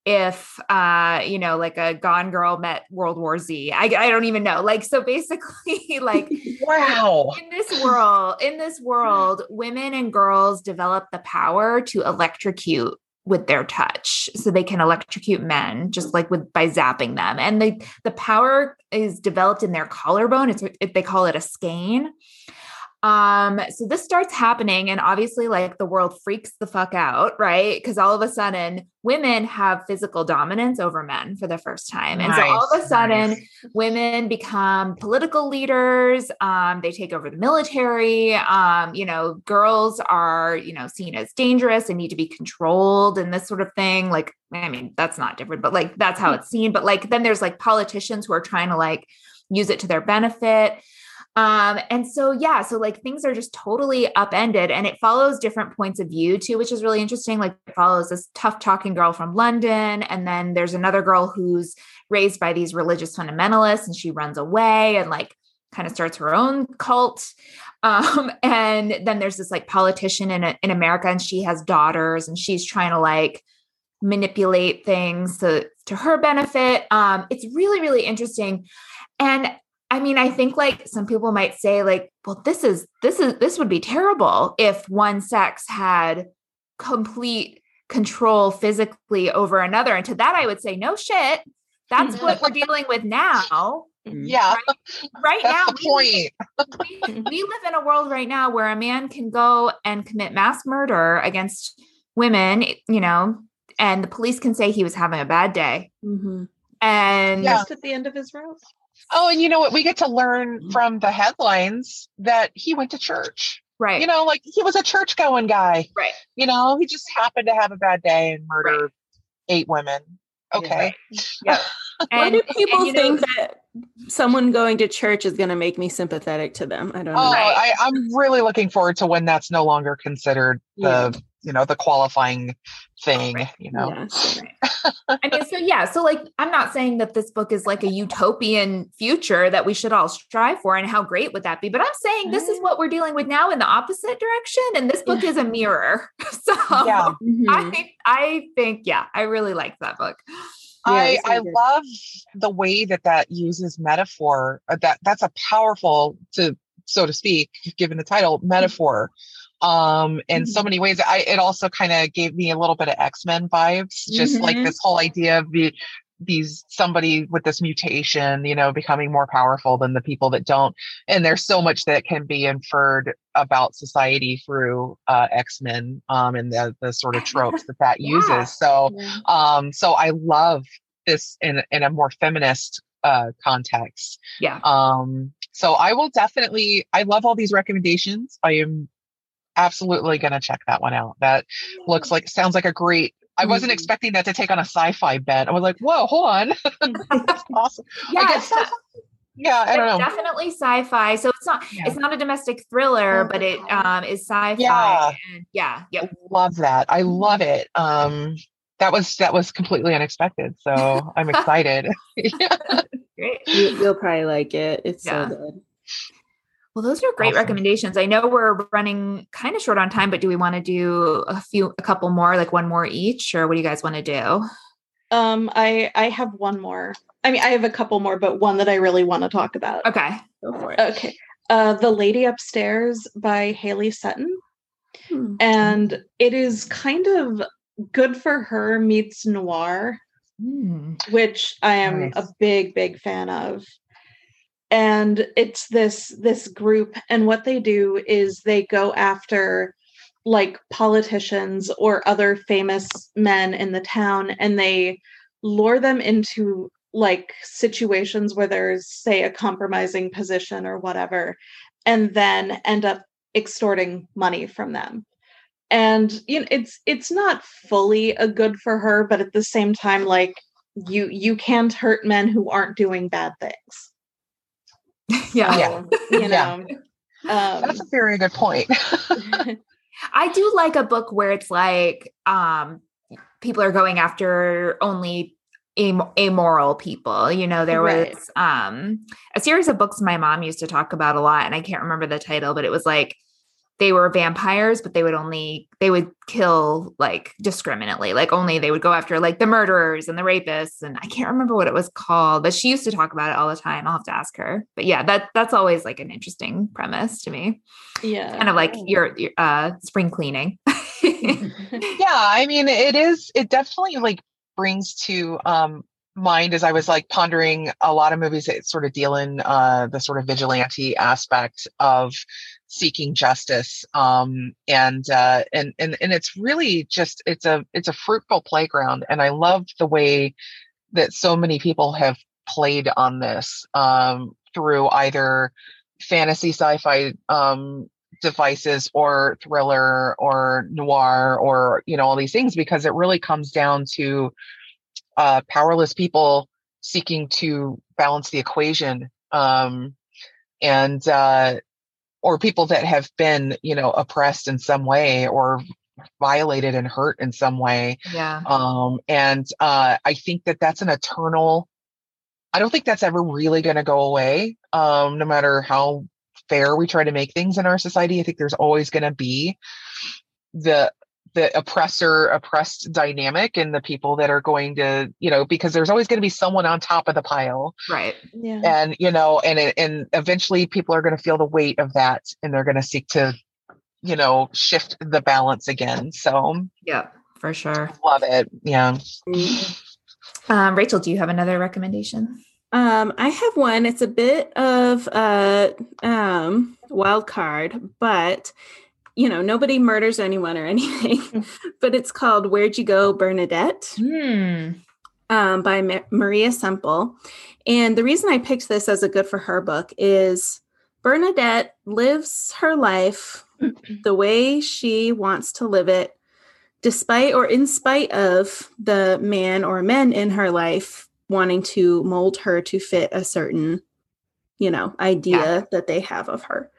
if uh you know like a gone girl met world war z i, I don't even know like so basically like wow. in this world in this world women and girls develop the power to electrocute with their touch so they can electrocute men just like with by zapping them. And the the power is developed in their collarbone. It's it, they call it a skein um so this starts happening and obviously like the world freaks the fuck out right? Because all of a sudden women have physical dominance over men for the first time. And so all of a sudden nice. women become political leaders um, they take over the military um, you know girls are you know seen as dangerous and need to be controlled and this sort of thing. Like i mean that's not different but like that's how it's seen. But like then there's like politicians who are trying to like use it to their benefit um, and so yeah, so like things are just totally upended and it follows different points of view too, which is really interesting. Like it follows this tough talking girl from London, and then there's another girl who's raised by these religious fundamentalists and she runs away and like kind of starts her own cult. Um, and then there's this like politician in in America and she has daughters and she's trying to like manipulate things to to her benefit. Um, it's really, really interesting. And I mean, I think like some people might say, like, well, this is this is this would be terrible if one sex had complete control physically over another. And to that, I would say, no shit. That's what we're dealing with now. Yeah, Right now, we, point. we, we live in a world right now where a man can go and commit mass murder against women, you know, and the police can say he was having a bad day. Mhm. And Yeah. Just at the end of his rope. Oh, and you know what? We get to learn mm-hmm. from the headlines that he went to church. right. You know, like he was a church going guy. Right. You know, he just happened to have a bad day and murder eight women. Okay. Yep. Why do people and, you know, think that someone going to church is going to make me sympathetic to them? I don't oh, know. Oh, Right. I, I'm really looking forward to when that's no longer considered the, Yeah. You know, the qualifying thing. Right. You know. Yeah. I mean, so yeah, so like, I'm not saying that this book is like a utopian future that we should all strive for, and how great would that be? But I'm saying this is what we're dealing with now in the opposite direction, and this book is a mirror. So Yeah. Mhm. I, I think, yeah, I really like that book. I I love the way that that uses metaphor. uh, That that's a powerful, to so to speak, given the title, metaphor. Um, in so many ways. I it also kind of gave me a little bit of X Men vibes, just like Mhm. this whole idea of the these somebody with this mutation, you know, becoming more powerful than the people that don't. And there's so much that can be inferred about society through uh, X Men um, and the the sort of tropes that that Yeah. uses. So um, so I love this in in a more feminist uh, contexts. Yeah. Um, so I will definitely, I love all these recommendations. I am absolutely going to check that one out. That looks like, sounds like a great, I wasn't Mhm. expecting that to take on a sci-fi bent. I was like, whoa, hold on. That's awesome. Yeah, I guess not- yeah, I don't know. definitely sci-fi. So it's not Yeah. it's not a domestic thriller, but it um is sci-fi. Yeah. And yeah, yep. I love that. I love it. Um, that was that was completely unexpected. So I'm excited. Great. You, you'll probably like it. It's Yeah. so good. Well, those are great Awesome. recommendations. I know we're running kind of short on time, but do we want to do a few a couple more, like one more each, or what do you guys want to do? Um, I I have one more. I mean, I have a couple more, but one that I really want to talk about. Okay. Go for it. Okay. Uh, The Lady Upstairs by Halley Sutton. Hmm. And it is kind of good for her meets noir, Hmm. which I am a big, big fan of. And it's this this group, and what they do is they go after like politicians or other famous men in the town and they lure them into like situations where there's say a compromising position or whatever and then end up extorting money from them. And you know it's it's not fully a good for her but at the same time like you you can't hurt men who aren't doing bad things Yeah. Yeah. So, you Yeah. know um, That's a very good point. I do like a book where it's like um people are going after only am- amoral people. You know, there Right. was um a series of books my mom used to talk about a lot and I can't remember the title, but it was like they were vampires, but they would only they would kill like discriminately. Like only they would go after like the murderers and the rapists and I can't remember what it was called, but she used to talk about it all the time. I'll have to ask her. But yeah, that that's always like an interesting premise to me. yeah Kind of like your, your uh spring cleaning. yeah, I mean, it is. It definitely like brings to um mind as I was like pondering a lot of movies that sort of deal in uh the sort of vigilante aspect of seeking justice um and uh and and and it's really just it's a it's a fruitful playground and I love the way that so many people have played on this um through either fantasy sci-fi um devices or thriller or noir or you know all these things because it really comes down to uh powerless people seeking to balance the equation um and uh or people that have been you know oppressed in some way or violated and hurt in some way yeah. um and uh i think that that's an eternal i don't think that's ever really going to go away um no matter how fair we try to make things in our society i think there's always going to be the the oppressor oppressed dynamic and the people that are going to you know because there's always going to be someone on top of the pile Right. yeah and you know and it- and eventually people are going to feel the weight of that and they're going to seek to you know shift the balance again so yeah For sure. love it yeah Um, Rachel, do you have another recommendation? Um, I have one. It's a bit of a um, wild card, but you know, nobody murders anyone or anything. but it's called "Where'd You Go, Bernadette" Hmm. um, by Ma- Maria Semple. And the reason I picked this as a good for her book is Bernadette lives her life the way she wants to live it, despite or in spite of the man or men in her life wanting to mold her to fit a certain, you know, idea Yeah. that they have of her.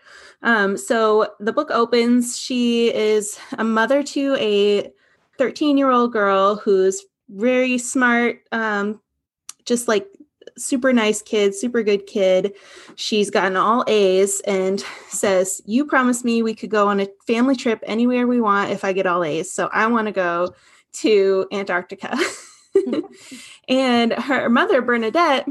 Um, so the book opens. She is a mother to a 13 year old girl who's very smart, um, just like super nice kid, super good kid. She's gotten all A's and says, You promised me we could go on a family trip anywhere we want if I get all A's. So I want to go to Antarctica. and her mother, Bernadette,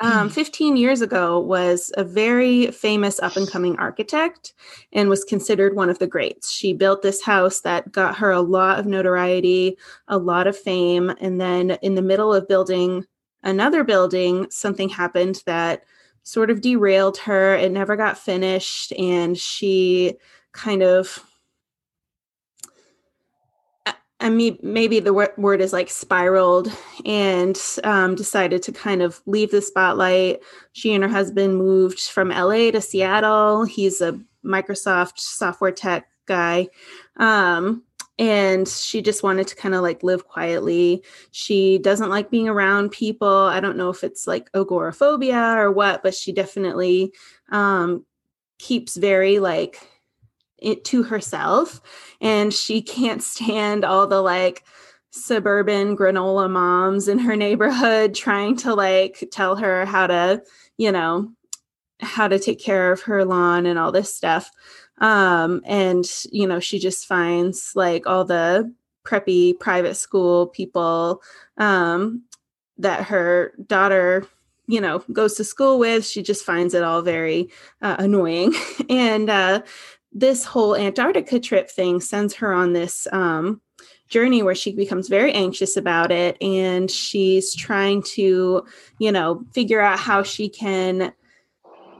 um, 15 years ago was a very famous up and coming architect and was considered one of the greats. She built this house that got her a lot of notoriety, a lot of fame. And then in the middle of building another building, something happened that sort of derailed her. It never got finished. And she kind of I mean, maybe the wor- word is like spiraled and um, decided to kind of leave the spotlight. She and her husband moved from LA to Seattle. He's a Microsoft software tech guy. Um, and she just wanted to kind of like live quietly. She doesn't like being around people. I don't know if it's like agoraphobia or what, but she definitely um, keeps very like it to herself and she can't stand all the like suburban granola moms in her neighborhood trying to like tell her how to you know how to take care of her lawn and all this stuff. Um and you know she just finds like all the preppy private school people um that her daughter you know goes to school with. She just finds it all very uh, annoying. And uh this whole Antarctica trip thing sends her on this um, journey where she becomes very anxious about it and she's trying to, you know, figure out how she can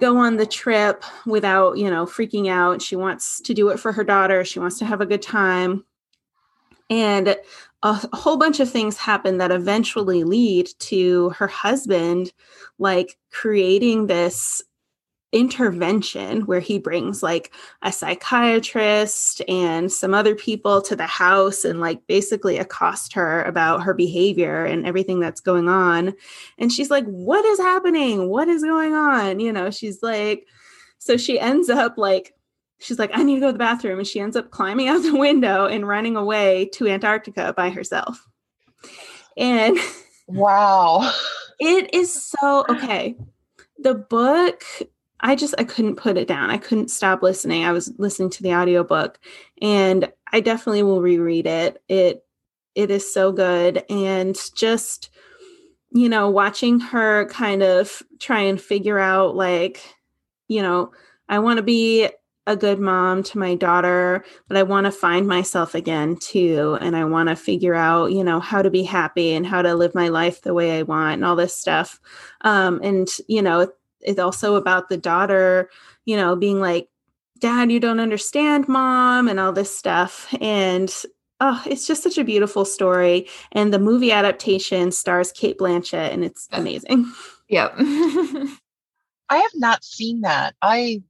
go on the trip without, you know, freaking out. She wants to do it for her daughter, she wants to have a good time. And a whole bunch of things happen that eventually lead to her husband like creating this intervention where he brings like a psychiatrist and some other people to the house and like basically accost her about her behavior and everything that's going on. And she's like what is happening? What is going on? You know she's like so she ends up like she's like i need to go to the bathroom. And she ends up climbing out the window and running away to antarctica by herself. And wow. it is so okay. The book I just I couldn't put it down. I couldn't stop listening. I was listening to the audiobook and I definitely will reread it. It it is so good and just you know, watching her kind of try and figure out like, you know, I want to be a good mom to my daughter, but I want to find myself again too. And I want to figure out, you know, how to be happy and how to live my life the way I want and all this stuff. Um, and, you know, it's also about the daughter, you know, being like, Dad, you don't understand, mom, and all this stuff. And oh, it's just such a beautiful story. And the movie adaptation stars Cate Blanchett, and it's amazing. Yep. I have not seen that. I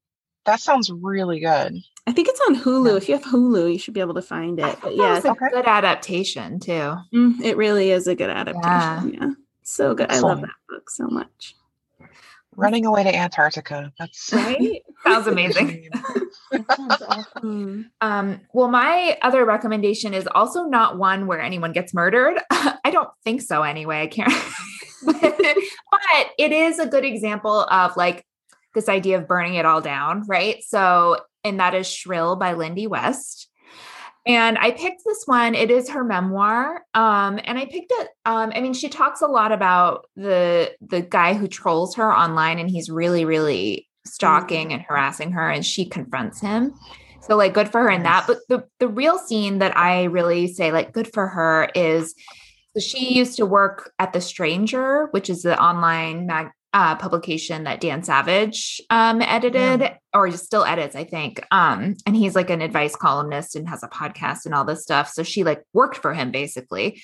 that sounds really good. I think it's on Hulu. If you have Hulu, you should be able to find it. But yeah, it's a okay. good adaptation too. Mm, it really is a good adaptation. Yeah, yeah. so good. Excellent. I love that book so much running away to Antarctica. That's right. Sounds amazing. sounds awesome. Um, well, my other recommendation is also not one where anyone gets murdered. I don't think so anyway. I can't. but it is a good example of like this idea of burning it all down, right? So, and that is Shrill by Lindy West. And I picked this one. It is her memoir. Um, and I picked it. Um, I mean, she talks a lot about the the guy who trolls her online, and he's really, really stalking and harassing her, and she confronts him. So, like, good for her in that. But the the real scene that I really say, like, good for her is so she used to work at The Stranger, which is the online mag- uh, publication that Dan Savage um, edited yeah. or still edits, I think. Um, and he's like an advice columnist and has a podcast and all this stuff. So she like worked for him basically.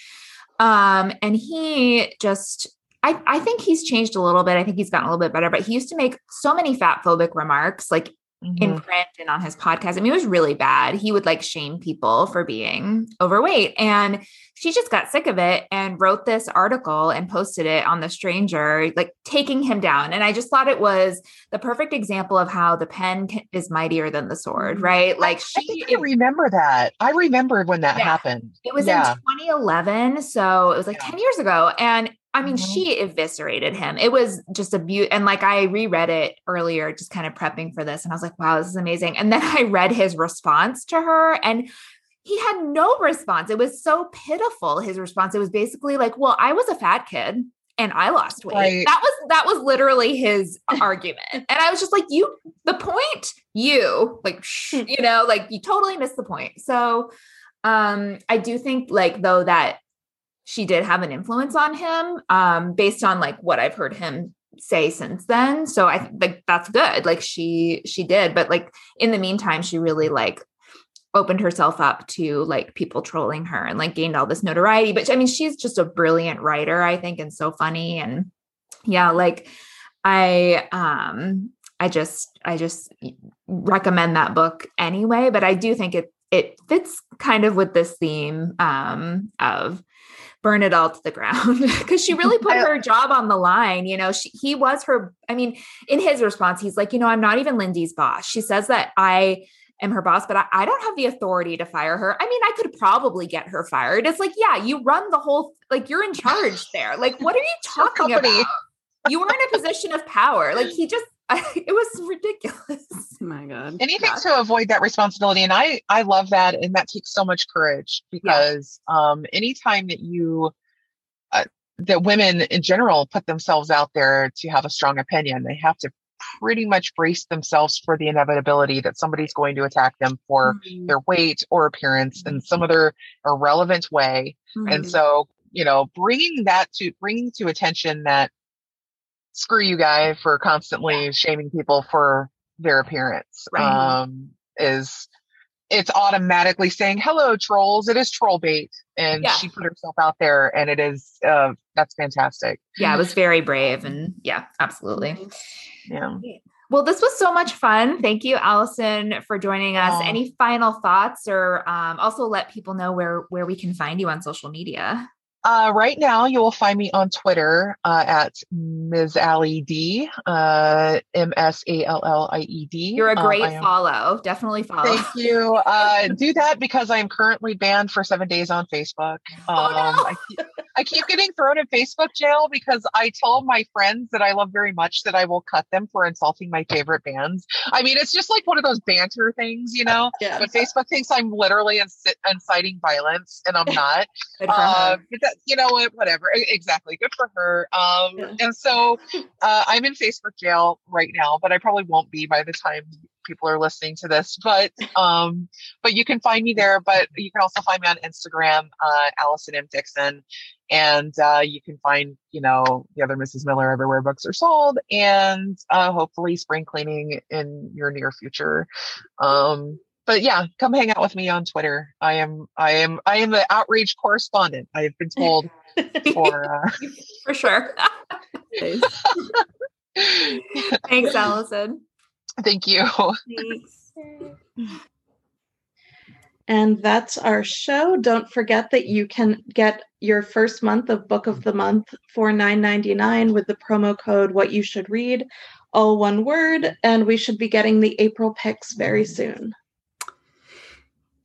Um, and he just, I, I think he's changed a little bit. I think he's gotten a little bit better, but he used to make so many fat phobic remarks, like mm-hmm. in print and on his podcast. I mean, it was really bad. He would like shame people for being overweight. And she just got sick of it and wrote this article and posted it on The Stranger, like taking him down. And I just thought it was the perfect example of how the pen is mightier than the sword, mm-hmm. right? Like I, she. I, I remember that. I remembered when that yeah. happened. It was yeah. in 2011. So it was like yeah. 10 years ago. And I mean, mm-hmm. she eviscerated him. It was just a beaut. And like I reread it earlier, just kind of prepping for this. And I was like, wow, this is amazing. And then I read his response to her and he had no response. It was so pitiful, his response. It was basically like, well, I was a fat kid and I lost weight. Right. That was that was literally his argument. And I was just like, you the point, you, like, you know, like you totally missed the point. So um I do think like though that she did have an influence on him um, based on like what I've heard him say since then. So I think that's good. Like she she did, but like in the meantime, she really like opened herself up to like people trolling her and like gained all this notoriety. But I mean, she's just a brilliant writer, I think, and so funny. And yeah, like I um I just I just recommend that book anyway. But I do think it it fits kind of with this theme um of burn it all to the ground because she really put her job on the line. You know, she, he was her. I mean, in his response, he's like, you know, I'm not even Lindy's boss. She says that I am her boss, but I, I, don't have the authority to fire her. I mean, I could probably get her fired. It's like, yeah, you run the whole, like you're in charge there. Like, what are you talking about? You were in a position of power. Like he just, I, it was ridiculous. Oh my God. Anything yeah. to avoid that responsibility. And I, I love that. And that takes so much courage because yeah. um, anytime that you, uh, that women in general put themselves out there to have a strong opinion, they have to pretty much brace themselves for the inevitability that somebody's going to attack them for mm-hmm. their weight or appearance mm-hmm. in some other irrelevant way. Mm-hmm. And so, you know, bringing that to bringing to attention that screw you guy for constantly shaming people for their appearance right. um, is it's automatically saying hello trolls it is troll bait and yeah. she put herself out there and it is uh, that's fantastic yeah it was very brave and yeah absolutely mm-hmm. Yeah. Well this was so much fun. Thank you allison for joining us. Any final thoughts or um, also let people know where where we can find you on social media uh, right now, you will find me on Twitter uh, at Ms. Allie D, uh, M S A L L I E D. You're a uh, great follow. Definitely follow. Thank you. Uh, do that because I'm currently banned for seven days on Facebook. Um, oh, no. I, keep, I keep getting thrown in Facebook jail because I tell my friends that I love very much that I will cut them for insulting my favorite bands. I mean, it's just like one of those banter things, you know? Yeah. But Facebook thinks I'm literally inciting violence, and I'm not. uh, you know what, whatever. Exactly. Good for her. Um, yeah. and so uh, I'm in Facebook jail right now, but I probably won't be by the time people are listening to this. But um, but you can find me there. But you can also find me on Instagram, uh, Allison M Dickson, and uh, you can find you know the other Mrs. Miller everywhere books are sold, and uh, hopefully spring cleaning in your near future. Um, but yeah, come hang out with me on Twitter. I am I am I am the outrage correspondent. I have been told for uh... for sure. Thanks, Allison. Thank you. Thanks. And that's our show. Don't forget that you can get your first month of Book of the Month for $9.99 with the promo code What You Should Read, all one word. And we should be getting the April picks very soon.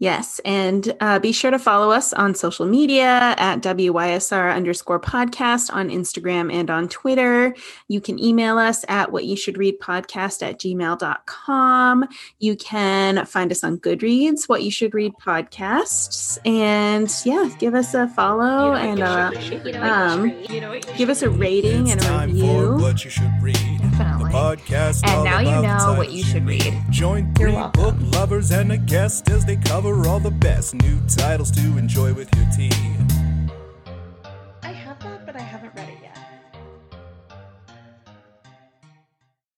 Yes. And uh, be sure to follow us on social media at WYSR underscore podcast on Instagram and on Twitter. You can email us at what you should read podcast at gmail.com. You can find us on Goodreads, what you should read podcasts. And yeah, give us a follow and uh, um, give us a rating and a review. What you should read. Definitely. And now you know what you should read. Join three book lovers and a guest as they cover all the best new titles to enjoy with your tea.